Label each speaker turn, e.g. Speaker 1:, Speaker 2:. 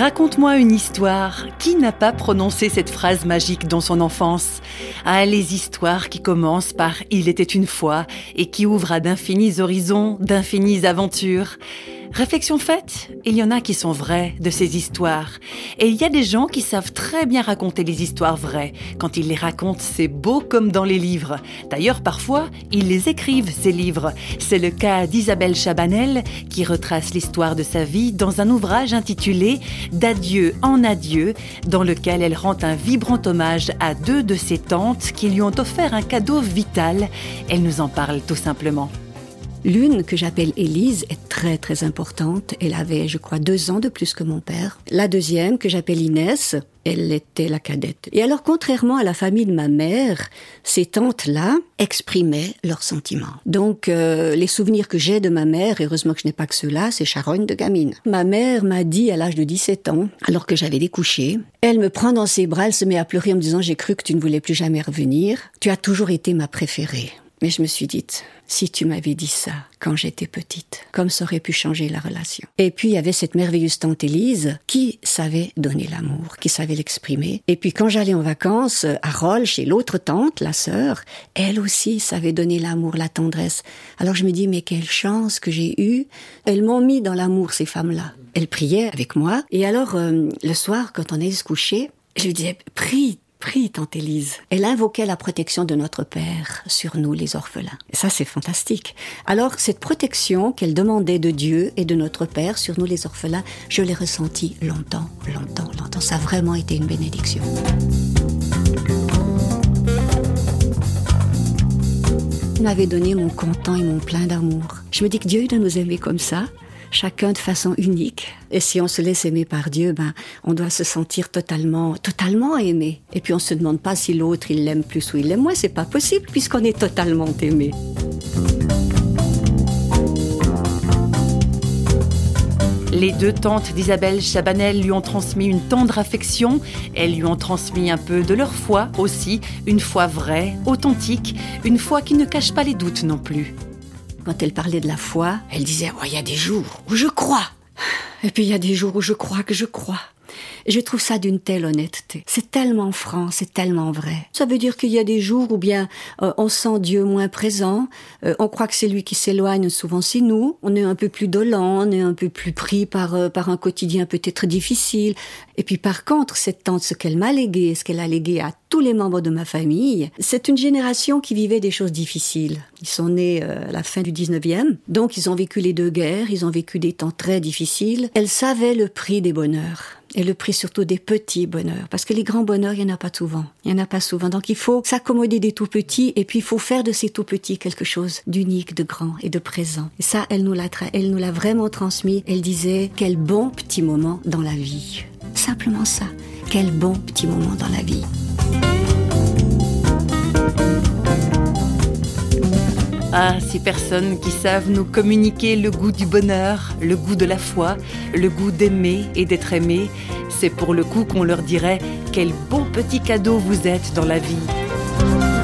Speaker 1: Raconte-moi une histoire. Qui n'a pas prononcé cette phrase magique dans son enfance? Ah, les histoires qui commencent par Il était une fois et qui ouvrent à d'infinis horizons, d'infinies aventures. Réflexion faite, il y en a qui sont vraies de ces histoires. Et il y a des gens qui savent très bien raconter les histoires vraies. Quand ils les racontent, c'est beau comme dans les livres. D'ailleurs, parfois, ils les écrivent, ces livres. C'est le cas d'Isabelle Chabanel, qui retrace l'histoire de sa vie dans un ouvrage intitulé D'adieu en adieu, dans lequel elle rend un vibrant hommage à deux de ses tantes qui lui ont offert un cadeau vital. Elle nous en parle tout simplement.
Speaker 2: L'une que j'appelle Élise est très très importante. Elle avait, je crois, deux ans de plus que mon père. La deuxième que j'appelle Inès, elle était la cadette. Et alors, contrairement à la famille de ma mère, ces tantes-là exprimaient leurs sentiments. Donc, euh, les souvenirs que j'ai de ma mère, heureusement que je n'ai pas que ceux-là, c'est charogne de gamine. Ma mère m'a dit à l'âge de 17 ans, alors que j'avais découché, elle me prend dans ses bras, elle se met à pleurer en me disant j'ai cru que tu ne voulais plus jamais revenir. Tu as toujours été ma préférée. Mais je me suis dit, si tu m'avais dit ça quand j'étais petite, comme ça aurait pu changer la relation. Et puis il y avait cette merveilleuse tante Élise qui savait donner l'amour, qui savait l'exprimer. Et puis quand j'allais en vacances à Rolles chez l'autre tante, la sœur, elle aussi savait donner l'amour, la tendresse. Alors je me dis mais quelle chance que j'ai eue. Elles m'ont mis dans l'amour ces femmes-là. Elles priaient avec moi. Et alors euh, le soir quand on allait se coucher, je lui disais prie Prie, tante Élise. Elle invoquait la protection de notre Père sur nous, les orphelins. Et ça, c'est fantastique. Alors, cette protection qu'elle demandait de Dieu et de notre Père sur nous, les orphelins, je l'ai ressentie longtemps, longtemps, longtemps. Ça a vraiment été une bénédiction. Il m'avait donné mon content et mon plein d'amour. Je me dis que Dieu doit nous aimer comme ça, chacun de façon unique. Et si on se laisse aimer par Dieu, ben, on doit se sentir totalement, totalement aimé. Et puis on se demande pas si l'autre il l'aime plus ou il l'aime moins. C'est pas possible puisqu'on est totalement aimé.
Speaker 1: Les deux tantes d'Isabelle Chabanel lui ont transmis une tendre affection, elles lui ont transmis un peu de leur foi aussi, une foi vraie, authentique, une foi qui ne cache pas les doutes non plus.
Speaker 2: Quand elle parlait de la foi, elle disait oh, il y a des jours où je crois. Et puis il y a des jours où je crois que je crois. Je trouve ça d'une telle honnêteté. C'est tellement franc, c'est tellement vrai. Ça veut dire qu'il y a des jours où bien euh, on sent Dieu moins présent, euh, on croit que c'est lui qui s'éloigne, souvent c'est nous. On est un peu plus dolent, on est un peu plus pris par euh, par un quotidien peut-être difficile. Et puis par contre, cette tante, ce qu'elle m'a légué, ce qu'elle a légué à tous les membres de ma famille, c'est une génération qui vivait des choses difficiles. Ils sont nés à la fin du 19e, donc ils ont vécu les deux guerres, ils ont vécu des temps très difficiles. Elle savait le prix des bonheurs et le prix surtout des petits bonheurs. Parce que les grands bonheurs, il n'y en a pas souvent. Il n'y en a pas souvent. Donc il faut s'accommoder des tout petits et puis il faut faire de ces tout petits quelque chose d'unique, de grand et de présent. Et ça, elle nous l'a, elle nous l'a vraiment transmis. Elle disait, quel bon petit moment dans la vie. Simplement ça. Quel bon petit moment dans la vie.
Speaker 1: Ah, ces personnes qui savent nous communiquer le goût du bonheur, le goût de la foi, le goût d'aimer et d'être aimé, c'est pour le coup qu'on leur dirait quel bon petit cadeau vous êtes dans la vie.